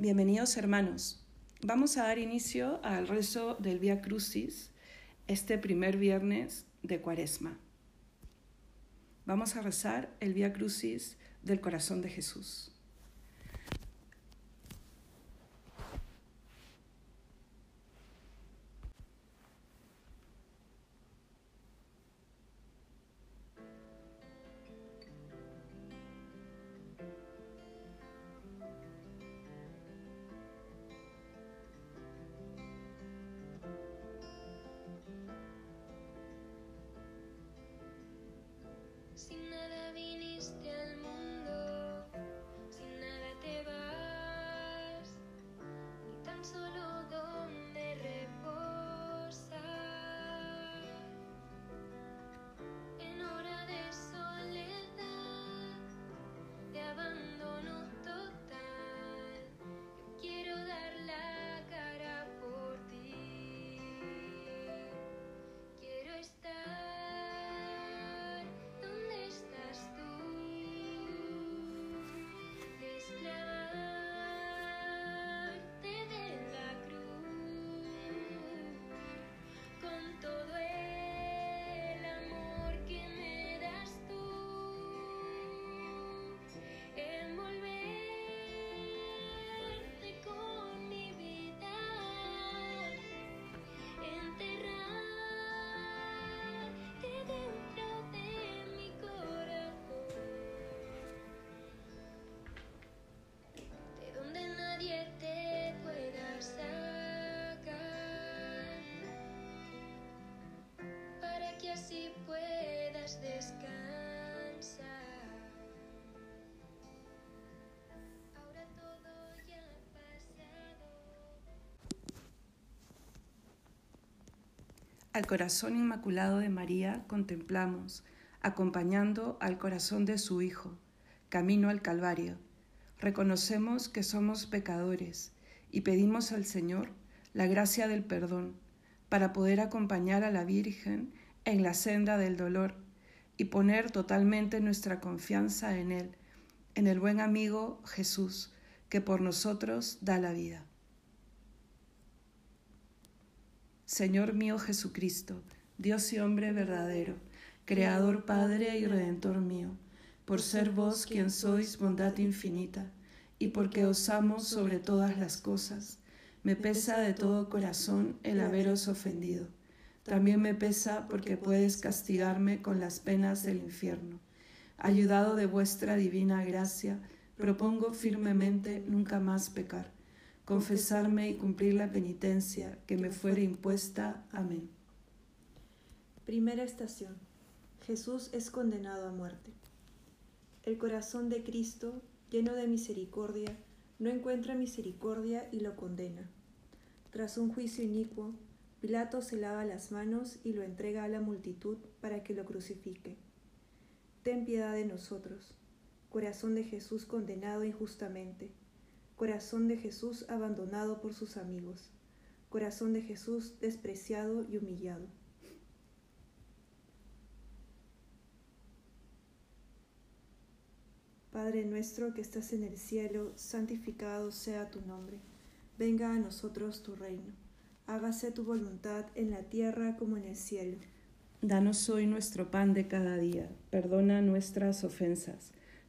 Bienvenidos hermanos. Vamos a dar inicio al rezo del Vía Crucis este primer viernes de Cuaresma. Vamos a rezar el Vía Crucis del corazón de Jesús. Al corazón inmaculado de María contemplamos, acompañando al corazón de su Hijo, camino al Calvario. Reconocemos que somos pecadores y pedimos al Señor la gracia del perdón para poder acompañar a la Virgen en la senda del dolor y poner totalmente nuestra confianza en Él, en el buen amigo Jesús, que por nosotros da la vida. Señor mío Jesucristo, Dios y hombre verdadero, Creador, Padre y Redentor mío, por ser vos quien sois bondad infinita, y porque os amo sobre todas las cosas, me pesa de todo corazón el haberos ofendido. También me pesa porque puedes castigarme con las penas del infierno. Ayudado de vuestra divina gracia, propongo firmemente nunca más pecar confesarme y cumplir la penitencia que me fuere impuesta. Amén. Primera estación. Jesús es condenado a muerte. El corazón de Cristo, lleno de misericordia, no encuentra misericordia y lo condena. Tras un juicio inicuo, Pilato se lava las manos y lo entrega a la multitud para que lo crucifique. Ten piedad de nosotros, corazón de Jesús condenado injustamente Corazón de Jesús abandonado por sus amigos. Corazón de Jesús despreciado y humillado. Padre nuestro que estás en el cielo, santificado sea tu nombre. Venga a nosotros tu reino. Hágase tu voluntad en la tierra como en el cielo. Danos hoy nuestro pan de cada día. Perdona nuestras ofensas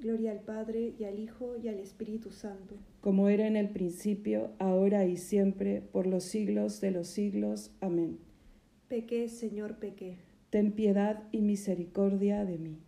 Gloria al Padre, y al Hijo, y al Espíritu Santo. Como era en el principio, ahora y siempre, por los siglos de los siglos. Amén. Pequé, Señor, pequé. Ten piedad y misericordia de mí.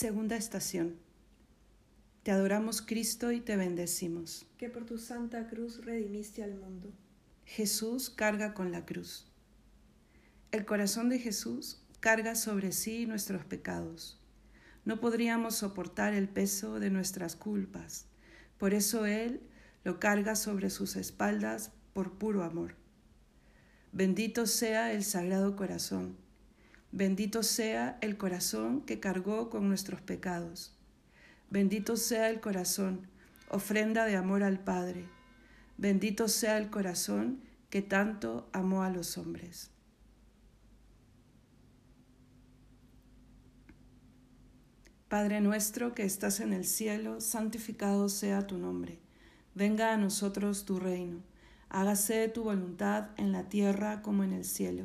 Segunda estación. Te adoramos Cristo y te bendecimos. que por tu santa cruz redimiste al mundo. Jesús carga con la cruz. El corazón de Jesús carga sobre sí nuestros pecados. No podríamos soportar el peso de nuestras culpas. Por eso Él lo carga sobre sus espaldas por puro amor. Bendito sea el Sagrado Corazón. Bendito sea el corazón que cargó con nuestros pecados. Bendito sea el corazón, ofrenda de amor al Padre. Bendito sea el corazón que tanto amó a los hombres. Padre nuestro que estás en el cielo, santificado sea tu nombre. Venga a nosotros tu reino. Hágase tu voluntad en la tierra como en el cielo.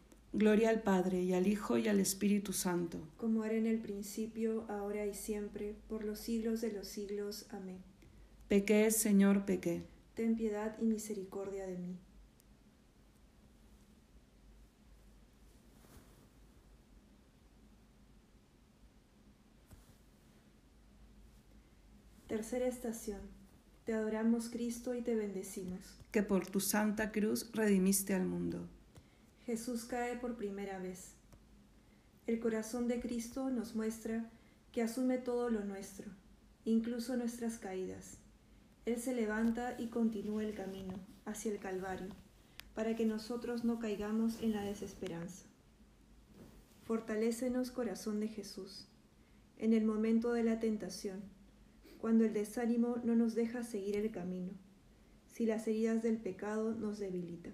Gloria al Padre, y al Hijo, y al Espíritu Santo. Como era en el principio, ahora y siempre, por los siglos de los siglos. Amén. Pequé, Señor, pequé. Ten piedad y misericordia de mí. Tercera estación. Te adoramos Cristo y te bendecimos. que por tu santa cruz redimiste al mundo. Jesús cae por primera vez. El corazón de Cristo nos muestra que asume todo lo nuestro, incluso nuestras caídas. Él se levanta y continúa el camino hacia el Calvario, para que nosotros no caigamos en la desesperanza. Fortalécenos, corazón de Jesús, en el momento de la tentación, cuando el desánimo no nos deja seguir el camino, si las heridas del pecado nos debilitan.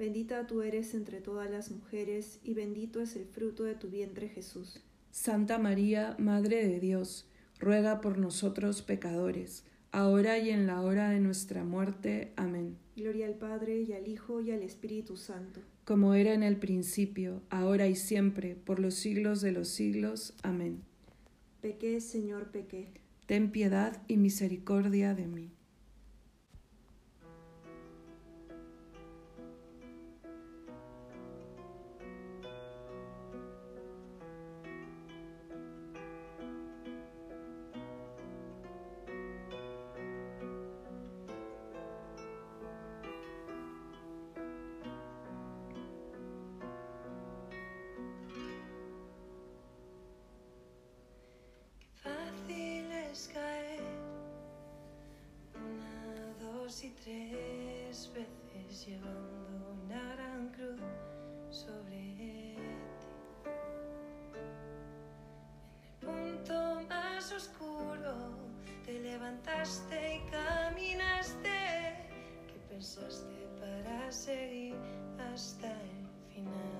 Bendita tú eres entre todas las mujeres, y bendito es el fruto de tu vientre Jesús. Santa María, Madre de Dios, ruega por nosotros pecadores, ahora y en la hora de nuestra muerte. Amén. Gloria al Padre, y al Hijo, y al Espíritu Santo. Como era en el principio, ahora y siempre, por los siglos de los siglos. Amén. Pequé, Señor, pequé. Ten piedad y misericordia de mí. Dos y tres veces llevando una gran cruz sobre ti. En el punto más oscuro te levantaste y caminaste. ¿Qué pensaste para seguir hasta el final?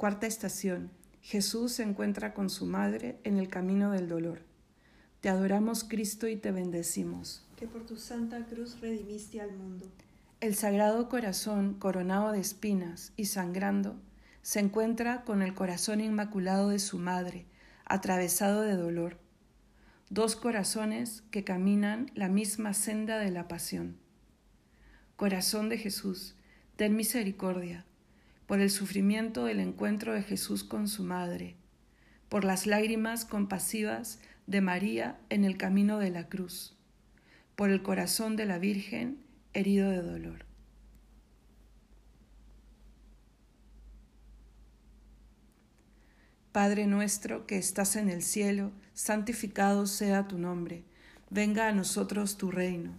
Cuarta estación. Jesús se encuentra con su madre en el camino del dolor. Te adoramos Cristo y te bendecimos. Que por tu santa cruz redimiste al mundo. El Sagrado Corazón, coronado de espinas y sangrando, se encuentra con el corazón inmaculado de su madre, atravesado de dolor. Dos corazones que caminan la misma senda de la pasión. Corazón de Jesús, ten misericordia por el sufrimiento del encuentro de Jesús con su madre, por las lágrimas compasivas de María en el camino de la cruz, por el corazón de la Virgen herido de dolor. Padre nuestro que estás en el cielo, santificado sea tu nombre, venga a nosotros tu reino,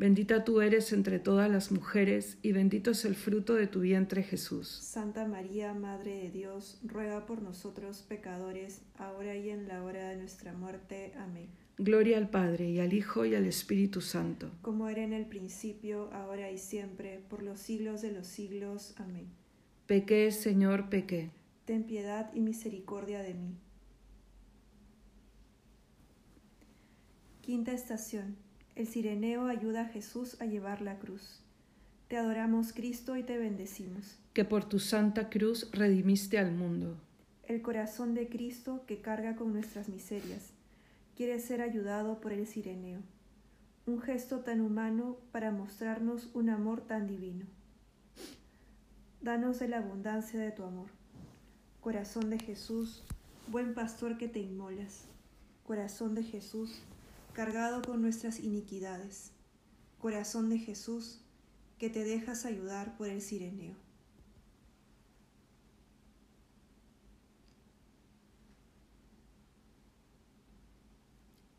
Bendita tú eres entre todas las mujeres, y bendito es el fruto de tu vientre Jesús. Santa María, Madre de Dios, ruega por nosotros pecadores, ahora y en la hora de nuestra muerte. Amén. Gloria al Padre, y al Hijo, y al Espíritu Santo. Como era en el principio, ahora y siempre, por los siglos de los siglos. Amén. Pequé, Señor, pequé. Ten piedad y misericordia de mí. Quinta estación. El sireneo ayuda a Jesús a llevar la cruz. Te adoramos, Cristo, y te bendecimos. Que por tu santa cruz redimiste al mundo. El corazón de Cristo que carga con nuestras miserias quiere ser ayudado por el sireneo, un gesto tan humano para mostrarnos un amor tan divino. Danos de la abundancia de tu amor. Corazón de Jesús, buen pastor que te inmolas. Corazón de Jesús, cargado con nuestras iniquidades. Corazón de Jesús, que te dejas ayudar por el sireneo.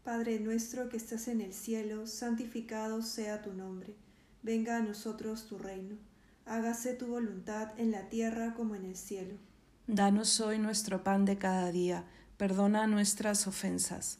Padre nuestro que estás en el cielo, santificado sea tu nombre. Venga a nosotros tu reino. Hágase tu voluntad en la tierra como en el cielo. Danos hoy nuestro pan de cada día. Perdona nuestras ofensas,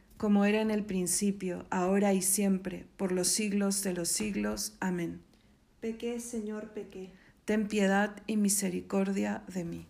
Como era en el principio, ahora y siempre, por los siglos de los siglos. Amén. Pequé, Señor, pequé. Ten piedad y misericordia de mí.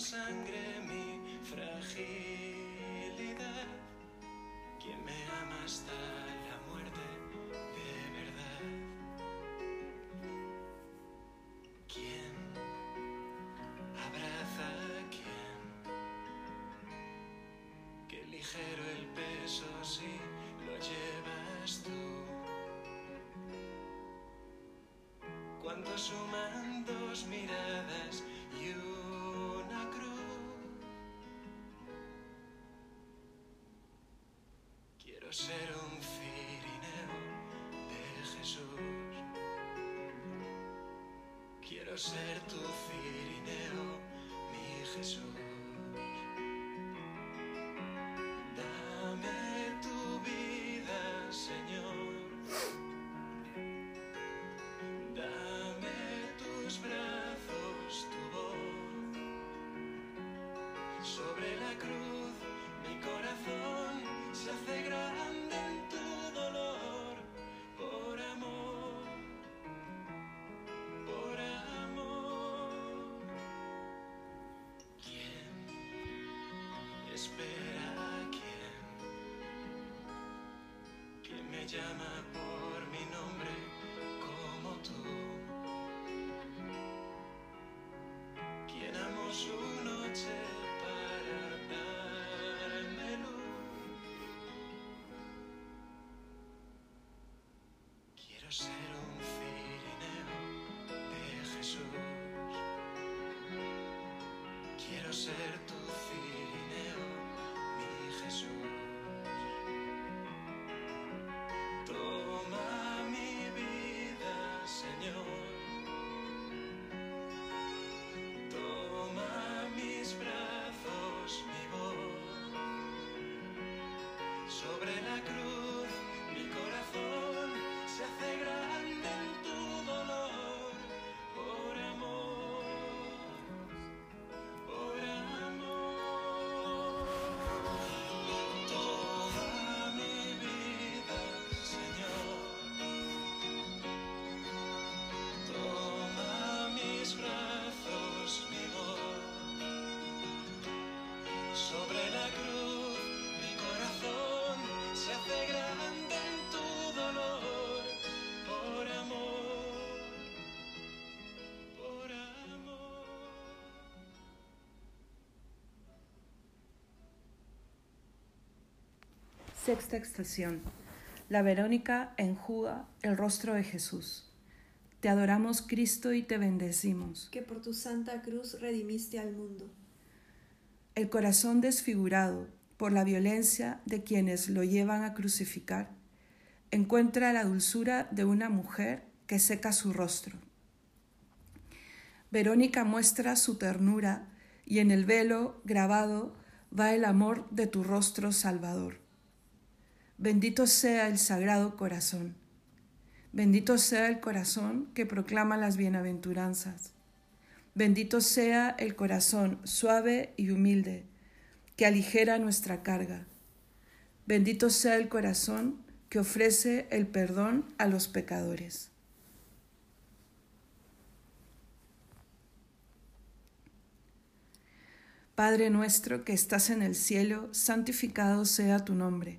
Sangre mi fragilidad. Quien me ama hasta la muerte de verdad. Quien abraza a quien. Qué ligero el peso si lo llevas tú. Cuando suman dos miradas Quiero ser un cirineo de Jesús. Quiero ser tu cirineo, mi Jesús. Espera quién, quién me llama por mi nombre como tú, quién amó su noche para darme luz. Quiero ser un cirineo de Jesús. Quiero ser tu Sobre la cruz, Sexta estación. La Verónica enjuga el rostro de Jesús. Te adoramos, Cristo, y te bendecimos. que por tu santa cruz redimiste al mundo. El corazón desfigurado por la violencia de quienes lo llevan a crucificar encuentra la dulzura de una mujer que seca su rostro. Verónica muestra su ternura y en el velo grabado va el amor de tu rostro salvador. Bendito sea el sagrado corazón. Bendito sea el corazón que proclama las bienaventuranzas. Bendito sea el corazón suave y humilde que aligera nuestra carga. Bendito sea el corazón que ofrece el perdón a los pecadores. Padre nuestro que estás en el cielo, santificado sea tu nombre.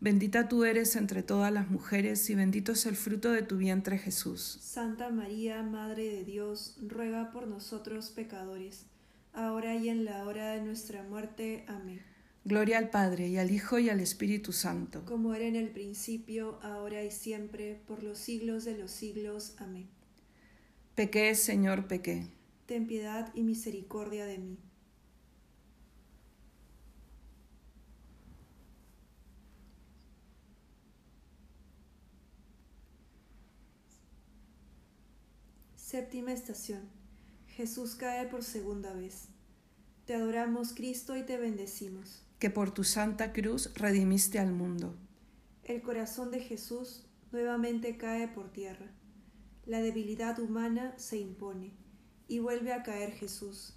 Bendita tú eres entre todas las mujeres y bendito es el fruto de tu vientre Jesús. Santa María, Madre de Dios, ruega por nosotros pecadores, ahora y en la hora de nuestra muerte. Amén. Gloria al Padre y al Hijo y al Espíritu Santo. Como era en el principio, ahora y siempre, por los siglos de los siglos. Amén. Pequé, Señor, pequé. Ten piedad y misericordia de mí. Séptima estación. Jesús cae por segunda vez. Te adoramos, Cristo, y te bendecimos. que por tu santa cruz redimiste al mundo. El corazón de Jesús nuevamente cae por tierra. La debilidad humana se impone y vuelve a caer Jesús.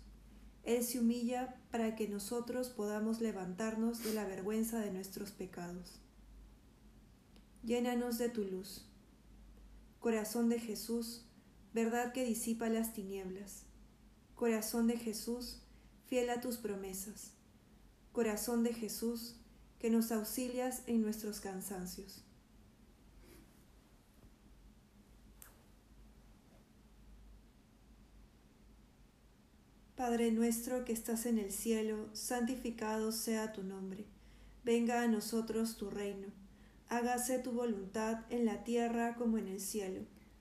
Él se humilla para que nosotros podamos levantarnos de la vergüenza de nuestros pecados. Llénanos de tu luz. Corazón de Jesús, verdad que disipa las tinieblas. Corazón de Jesús, fiel a tus promesas. Corazón de Jesús, que nos auxilias en nuestros cansancios. Padre nuestro que estás en el cielo, santificado sea tu nombre. Venga a nosotros tu reino. Hágase tu voluntad en la tierra como en el cielo.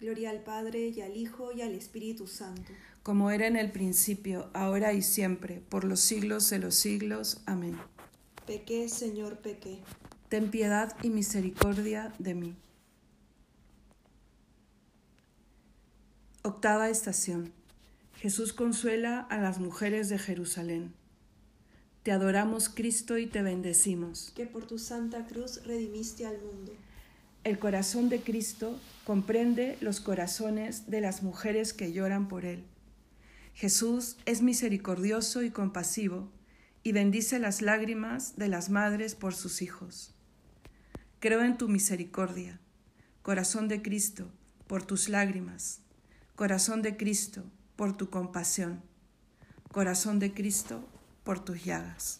Gloria al Padre y al Hijo y al Espíritu Santo. como era en el principio, ahora y siempre, por los siglos de los siglos. Amén. Pequé, Señor, pequé. Ten piedad y misericordia de mí. Octava estación. Jesús consuela a las mujeres de Jerusalén. Te adoramos, Cristo, y te bendecimos. Que por tu santa cruz redimiste al mundo. El corazón de Cristo comprende los corazones de las mujeres que lloran por Él. Jesús es misericordioso y compasivo y bendice las lágrimas de las madres por sus hijos. Creo en tu misericordia, corazón de Cristo, por tus lágrimas, corazón de Cristo, por tu compasión, corazón de Cristo, por tus llagas.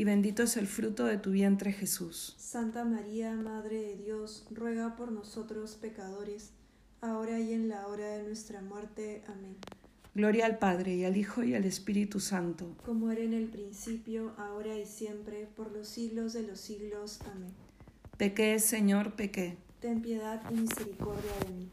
y bendito es el fruto de tu vientre Jesús. Santa María, Madre de Dios, ruega por nosotros pecadores, ahora y en la hora de nuestra muerte. Amén. Gloria al Padre y al Hijo y al Espíritu Santo. Como era en el principio, ahora y siempre, por los siglos de los siglos. Amén. Pequé, Señor, pequé. Ten piedad y misericordia de mí.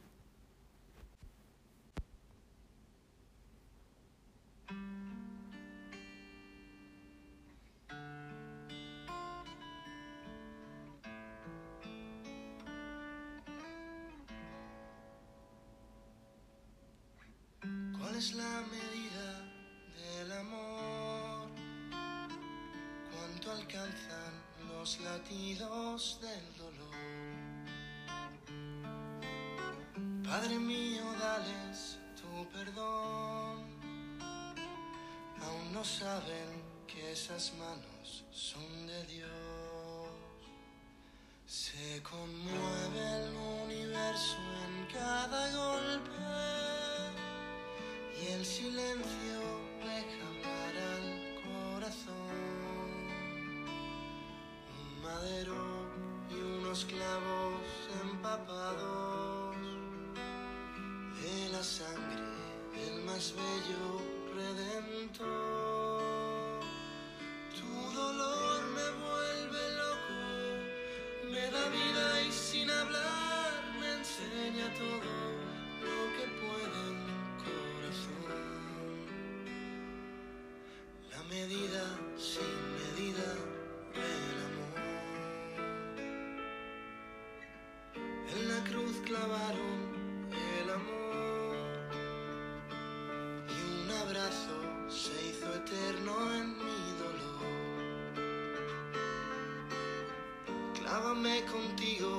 Eterno en mi dolor. Clávame contigo,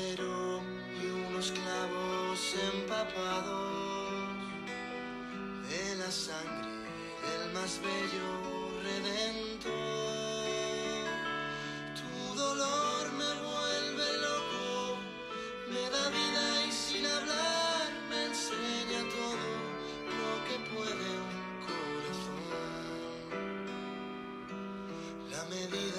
madero y unos clavos empapados de la sangre del más bello redentor. Tu dolor me vuelve loco, me da vida y sin hablar me enseña todo lo que puede un corazón. La medida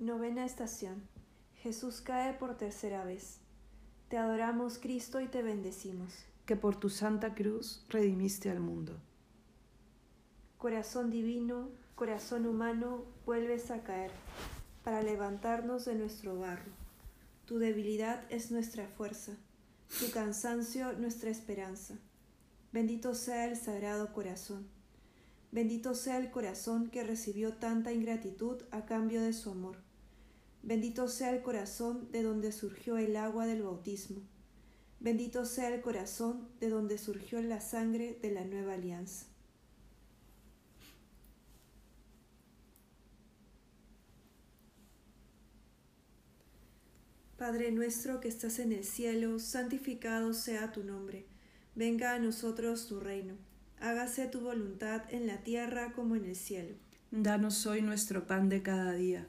Novena estación. Jesús cae por tercera vez. Te adoramos, Cristo, y te bendecimos. que por tu santa cruz redimiste al mundo. Corazón divino, corazón humano, vuelves a caer para levantarnos de nuestro barro. Tu debilidad es nuestra fuerza, tu cansancio nuestra esperanza. Bendito sea el sagrado corazón. Bendito sea el corazón que recibió tanta ingratitud a cambio de su amor. Bendito sea el corazón de donde surgió el agua del bautismo. Bendito sea el corazón de donde surgió la sangre de la nueva alianza. Padre nuestro que estás en el cielo, santificado sea tu nombre. Venga a nosotros tu reino. Hágase tu voluntad en la tierra como en el cielo. Danos hoy nuestro pan de cada día.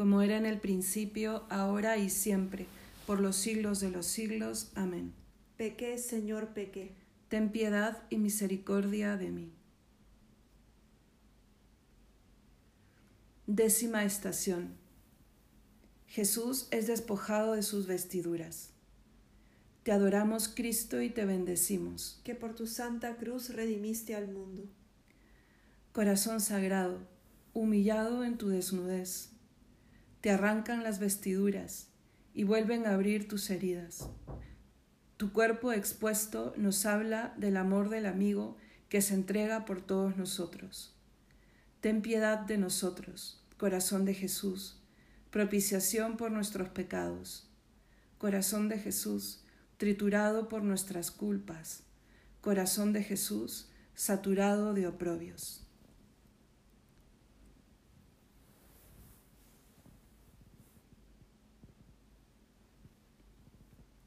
Como era en el principio, ahora y siempre, por los siglos de los siglos. Amén. Pequé, Señor, pequé. Ten piedad y misericordia de mí. Décima estación. Jesús es despojado de sus vestiduras. Te adoramos, Cristo, y te bendecimos. que por tu santa cruz redimiste al mundo. Corazón sagrado, humillado en tu desnudez, te arrancan las vestiduras y vuelven a abrir tus heridas. Tu cuerpo expuesto nos habla del amor del amigo que se entrega por todos nosotros. Ten piedad de nosotros, corazón de Jesús, propiciación por nuestros pecados. Corazón de Jesús, triturado por nuestras culpas. Corazón de Jesús, saturado de oprobios.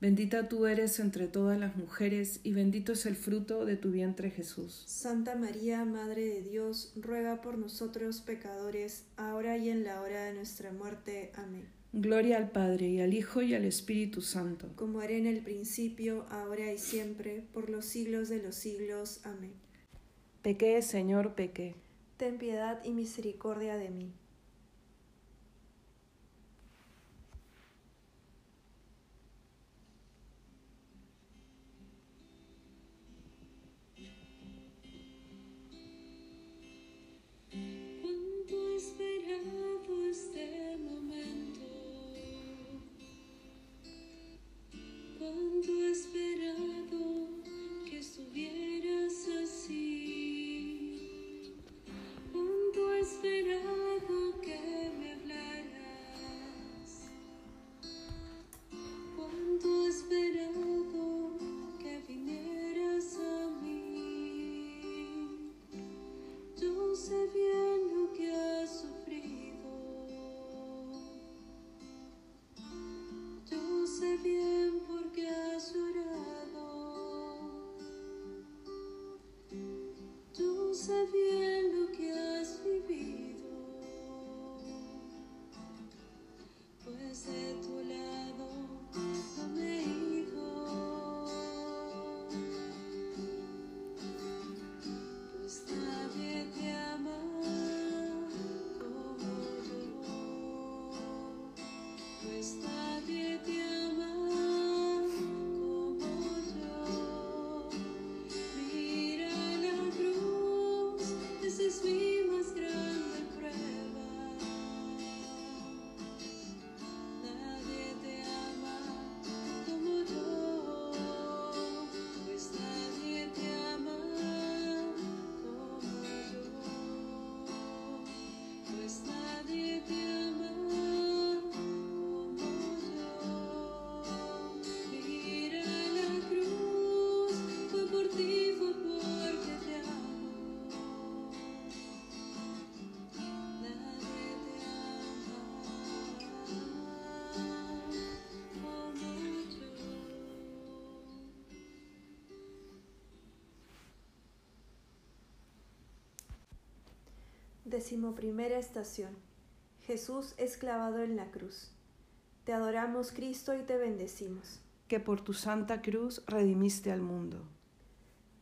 Bendita tú eres entre todas las mujeres y bendito es el fruto de tu vientre Jesús. Santa María, Madre de Dios, ruega por nosotros pecadores, ahora y en la hora de nuestra muerte. Amén. Gloria al Padre y al Hijo y al Espíritu Santo. Como era en el principio, ahora y siempre, por los siglos de los siglos. Amén. Pequé, Señor, pequé. Ten piedad y misericordia de mí. He esperado que estuvieras así. He esperado que Decimoprimera estación. Jesús es clavado en la cruz. Te adoramos, Cristo, y te bendecimos. que por tu santa cruz redimiste al mundo.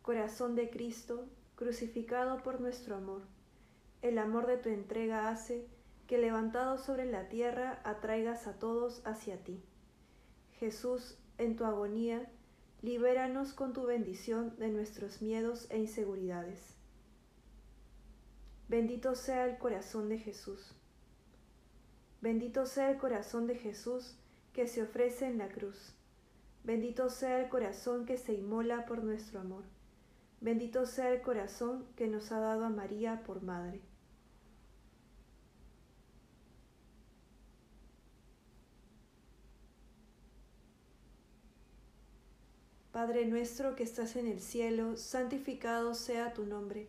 Corazón de Cristo, crucificado por nuestro amor. El amor de tu entrega hace que levantado sobre la tierra atraigas a todos hacia ti. Jesús, en tu agonía, libéranos con tu bendición de nuestros miedos e inseguridades. Bendito sea el corazón de Jesús. Bendito sea el corazón de Jesús que se ofrece en la cruz. Bendito sea el corazón que se inmola por nuestro amor. Bendito sea el corazón que nos ha dado a María por madre. Padre nuestro que estás en el cielo, santificado sea tu nombre.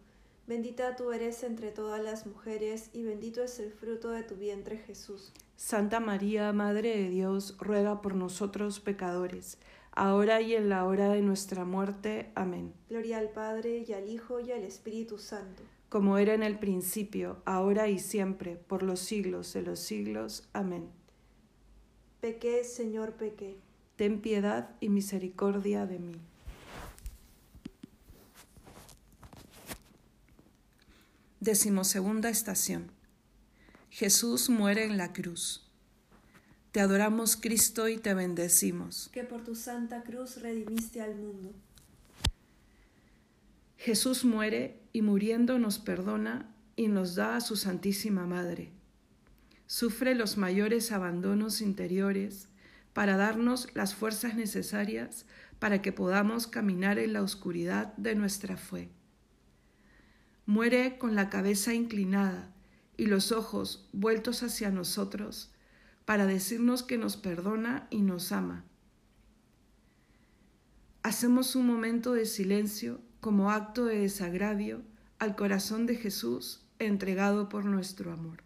Bendita tú eres entre todas las mujeres y bendito es el fruto de tu vientre Jesús. Santa María, Madre de Dios, ruega por nosotros pecadores, ahora y en la hora de nuestra muerte. Amén. Gloria al Padre y al Hijo y al Espíritu Santo. Como era en el principio, ahora y siempre, por los siglos de los siglos. Amén. Pequé, Señor, pequé. Ten piedad y misericordia de mí. Decimosegunda estación. Jesús muere en la cruz. Te adoramos, Cristo, y te bendecimos. Que por tu santa cruz redimiste al mundo. Jesús muere y muriendo nos perdona y nos da a su Santísima Madre. Sufre los mayores abandonos interiores para darnos las fuerzas necesarias para que podamos caminar en la oscuridad de nuestra fe. Muere con la cabeza inclinada y los ojos vueltos hacia nosotros para decirnos que nos perdona y nos ama. Hacemos un momento de silencio como acto de desagravio al corazón de Jesús entregado por nuestro amor.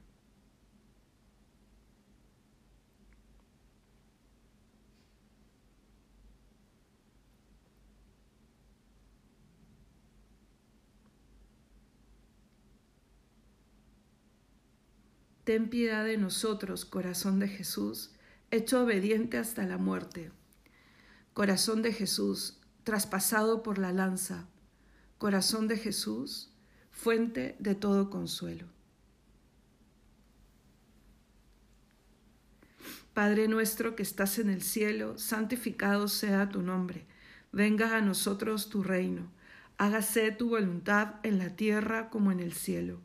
Ten piedad de nosotros, corazón de Jesús, hecho obediente hasta la muerte. Corazón de Jesús, traspasado por la lanza. Corazón de Jesús, fuente de todo consuelo. Padre nuestro que estás en el cielo, santificado sea tu nombre. Venga a nosotros tu reino. Hágase tu voluntad en la tierra como en el cielo.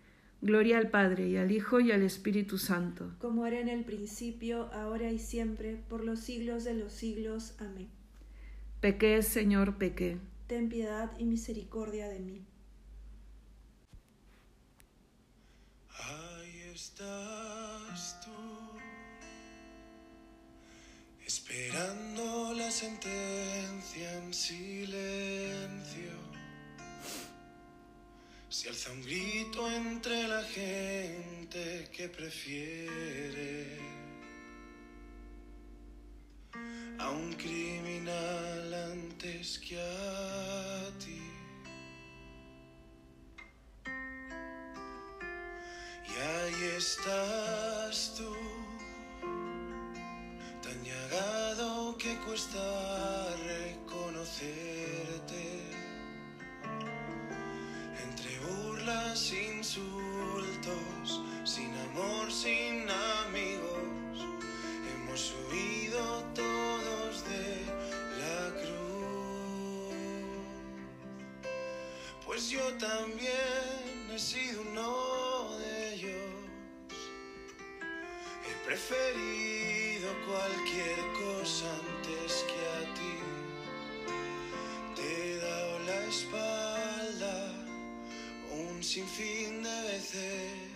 Gloria al Padre, y al Hijo, y al Espíritu Santo. Como era en el principio, ahora y siempre, por los siglos de los siglos. Amén. Pequé, Señor, pequé. Ten piedad y misericordia de mí. Ahí estás tú, esperando la sentencia en silencio. Se alza un grito entre gente que prefiere a un criminal antes que a ti. Y ahí estás tú, tan llagado que cuesta reconocerte. Entre burlas, insultos, yo también he sido uno de ellos. He preferido cualquier cosa antes que a ti. Te he dado la espalda un sinfín de veces.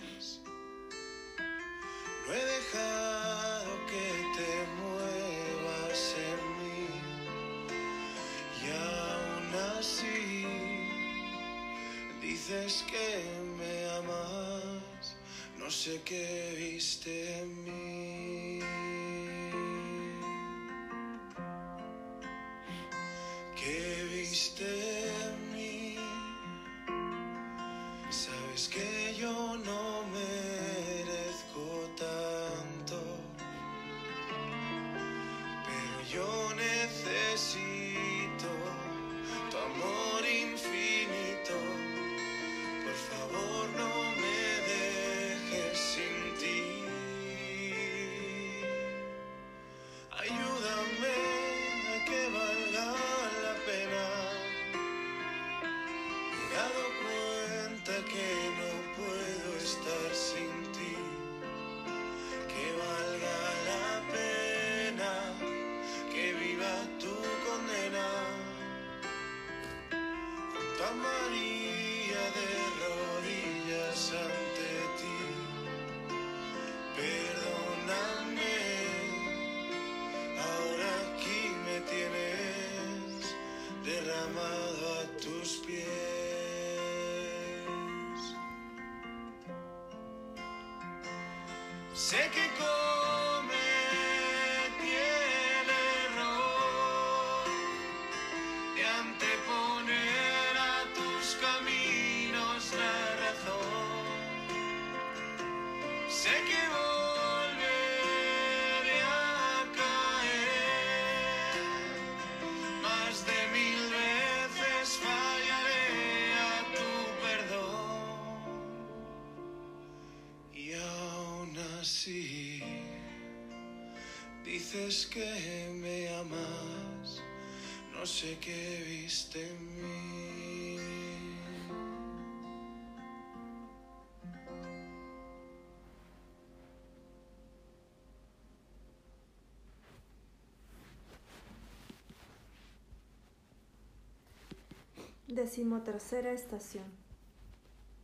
No sé qué viste dices que me amas, no sé qué viste en mí. Decimotercera estación.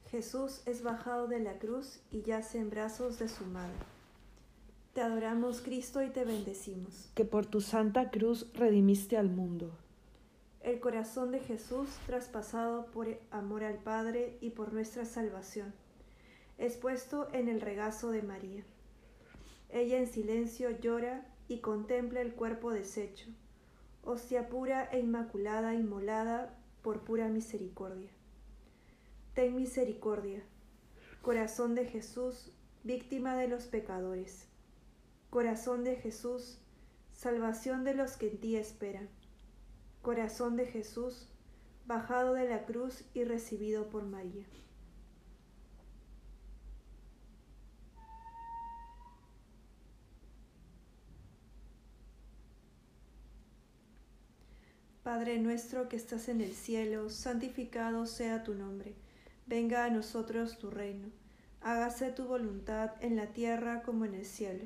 Jesús es bajado de la cruz y yace en brazos de su madre. Te adoramos, Cristo, y te bendecimos. que por tu santa cruz redimiste al mundo. El corazón de Jesús, traspasado por amor al Padre y por nuestra salvación, es puesto en el regazo de María. Ella en silencio llora y contempla el cuerpo deshecho, hostia pura e inmaculada inmolada por pura misericordia. Ten misericordia, corazón de Jesús, víctima de los pecadores. Corazón de Jesús, salvación de los que en ti esperan. Corazón de Jesús, bajado de la cruz y recibido por María. Padre nuestro que estás en el cielo, santificado sea tu nombre. Venga a nosotros tu reino. Hágase tu voluntad en la tierra como en el cielo.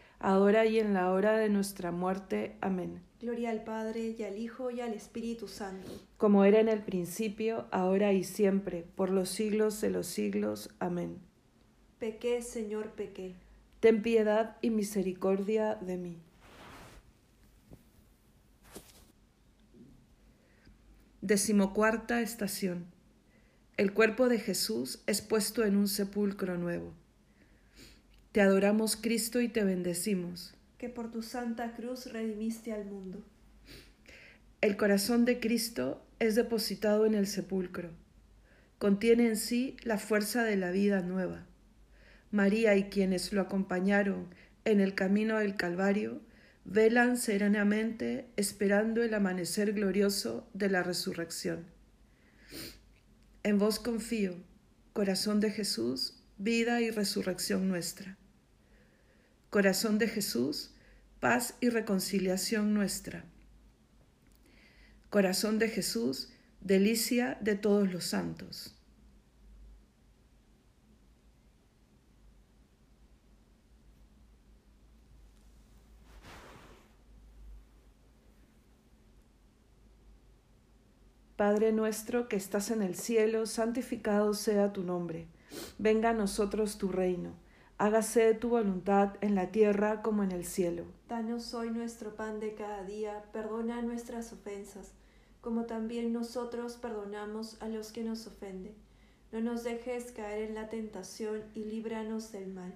ahora y en la hora de nuestra muerte. Amén. Gloria al Padre y al Hijo y al Espíritu Santo. Como era en el principio, ahora y siempre, por los siglos de los siglos. Amén. Pequé, Señor, pequé. Ten piedad y misericordia de mí. Decimocuarta estación. El cuerpo de Jesús es puesto en un sepulcro nuevo. Te adoramos, Cristo, y te bendecimos. que por tu santa cruz redimiste al mundo. El corazón de Cristo es depositado en el sepulcro. Contiene en sí la fuerza de la vida nueva. María y quienes lo acompañaron en el camino del Calvario, velan serenamente esperando el amanecer glorioso de la resurrección. En vos confío, corazón de Jesús, vida y resurrección nuestra. Corazón de Jesús, paz y reconciliación nuestra. Corazón de Jesús, delicia de todos los santos. Padre nuestro que estás en el cielo, santificado sea tu nombre. Venga a nosotros tu reino. Hágase tu voluntad en la tierra como en el cielo. Danos hoy nuestro pan de cada día, perdona nuestras ofensas, como también nosotros perdonamos a los que nos ofenden. No nos dejes caer en la tentación y líbranos del mal.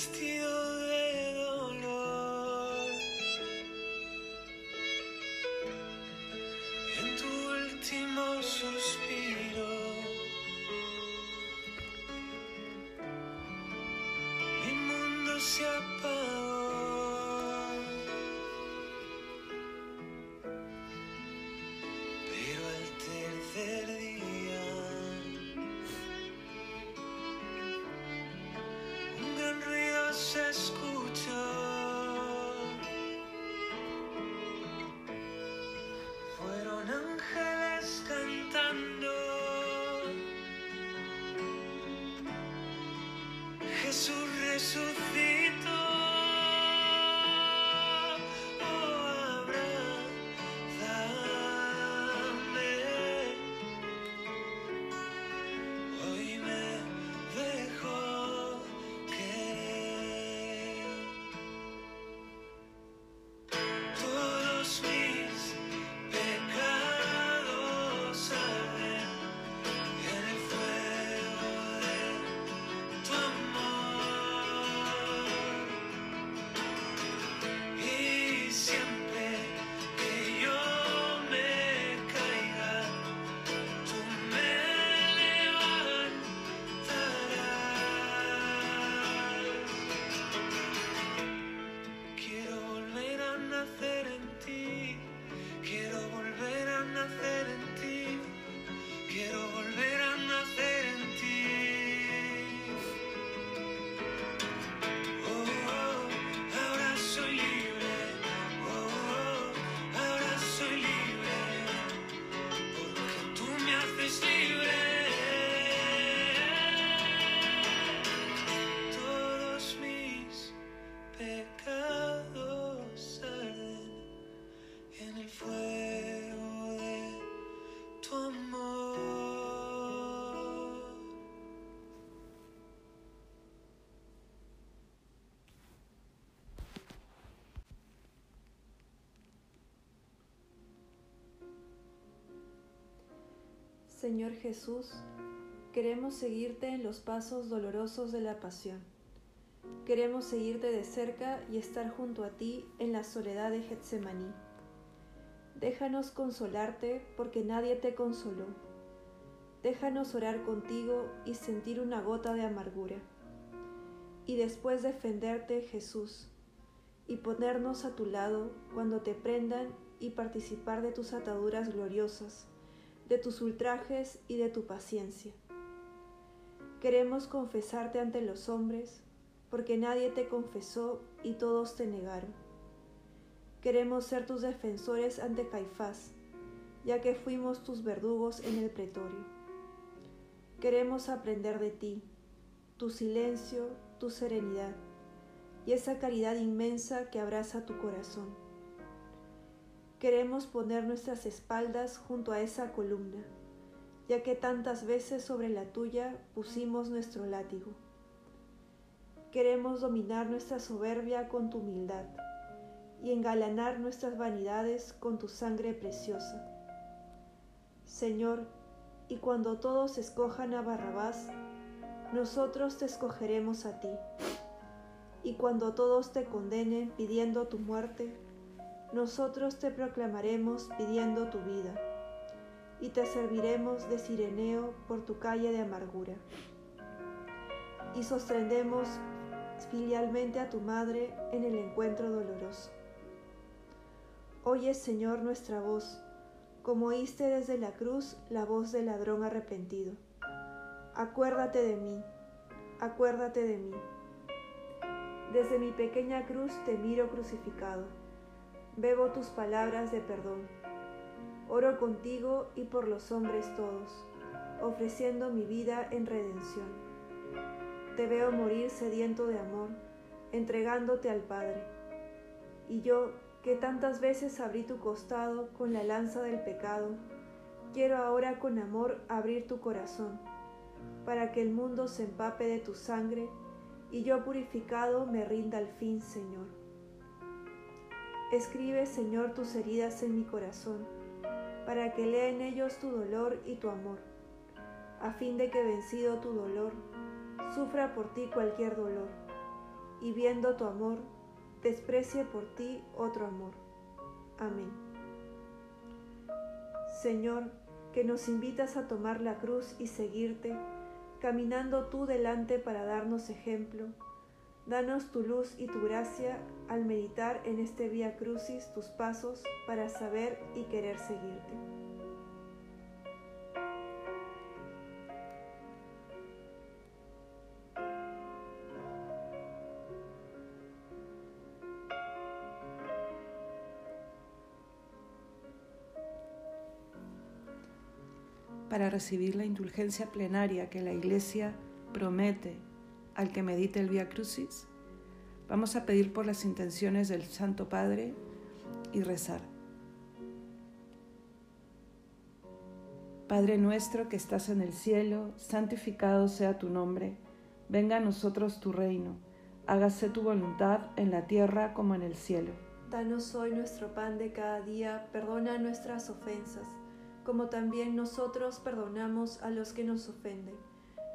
Christian. Señor Jesús, queremos seguirte en los pasos dolorosos de la pasión. Queremos seguirte de cerca y estar junto a ti en la soledad de Getsemaní. Déjanos consolarte porque nadie te consoló. Déjanos orar contigo y sentir una gota de amargura. Y después defenderte, Jesús, y ponernos a tu lado cuando te prendan y participar de tus ataduras gloriosas, de tus ultrajes y de tu paciencia. Queremos confesarte ante los hombres, porque nadie te confesó y todos te negaron. Queremos ser tus defensores ante Caifás, ya que fuimos tus verdugos en el pretorio. Queremos aprender de ti, tu silencio, tu serenidad y esa caridad inmensa que abraza tu corazón. Queremos poner nuestras espaldas junto a esa columna, ya que tantas veces sobre la tuya pusimos nuestro látigo. Queremos dominar nuestra soberbia con tu humildad y engalanar nuestras vanidades con tu sangre preciosa. Señor, y cuando todos escojan a Barrabás, nosotros te escogeremos a ti. Y cuando todos te condenen pidiendo tu muerte, nosotros te proclamaremos pidiendo tu vida, y te serviremos de sireneo por tu calle de amargura. Y sostendemos filialmente a tu madre en el encuentro doloroso. Oye, Señor, nuestra voz, como oíste desde la cruz la voz del ladrón arrepentido. Acuérdate de mí, acuérdate de mí. Desde mi pequeña cruz te miro crucificado. Bebo tus palabras de perdón. Oro contigo y por los hombres todos, ofreciendo mi vida en redención. Te veo morir sediento de amor, entregándote al Padre. Y yo, que tantas veces abrí tu costado con la lanza del pecado, quiero ahora con amor abrir tu corazón, para que el mundo se empape de tu sangre y yo purificado me rinda al fin, Señor. Escribe, Señor, tus heridas en mi corazón, para que lea en ellos tu dolor y tu amor, a fin de que vencido tu dolor, sufra por ti cualquier dolor, y viendo tu amor, desprecie por ti otro amor. Amén. Señor, que nos invitas a tomar la cruz y seguirte, caminando tú delante para darnos ejemplo, danos tu luz y tu gracia al meditar en este Vía Crucis tus pasos para saber y querer seguirte. para recibir la indulgencia plenaria que la Iglesia promete al que medite el Via Crucis, vamos a pedir por las intenciones del Santo Padre y rezar. Padre nuestro que estás en el cielo, santificado sea tu nombre, venga a nosotros tu reino, hágase tu voluntad en la tierra como en el cielo. Danos hoy nuestro pan de cada día, perdona nuestras ofensas como también nosotros perdonamos a los que nos ofenden.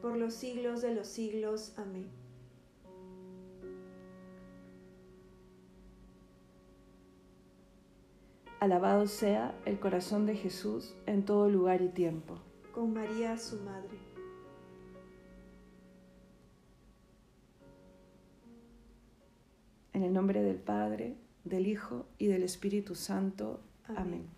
por los siglos de los siglos. Amén. Alabado sea el corazón de Jesús en todo lugar y tiempo. Con María, su Madre. En el nombre del Padre, del Hijo y del Espíritu Santo. Amén.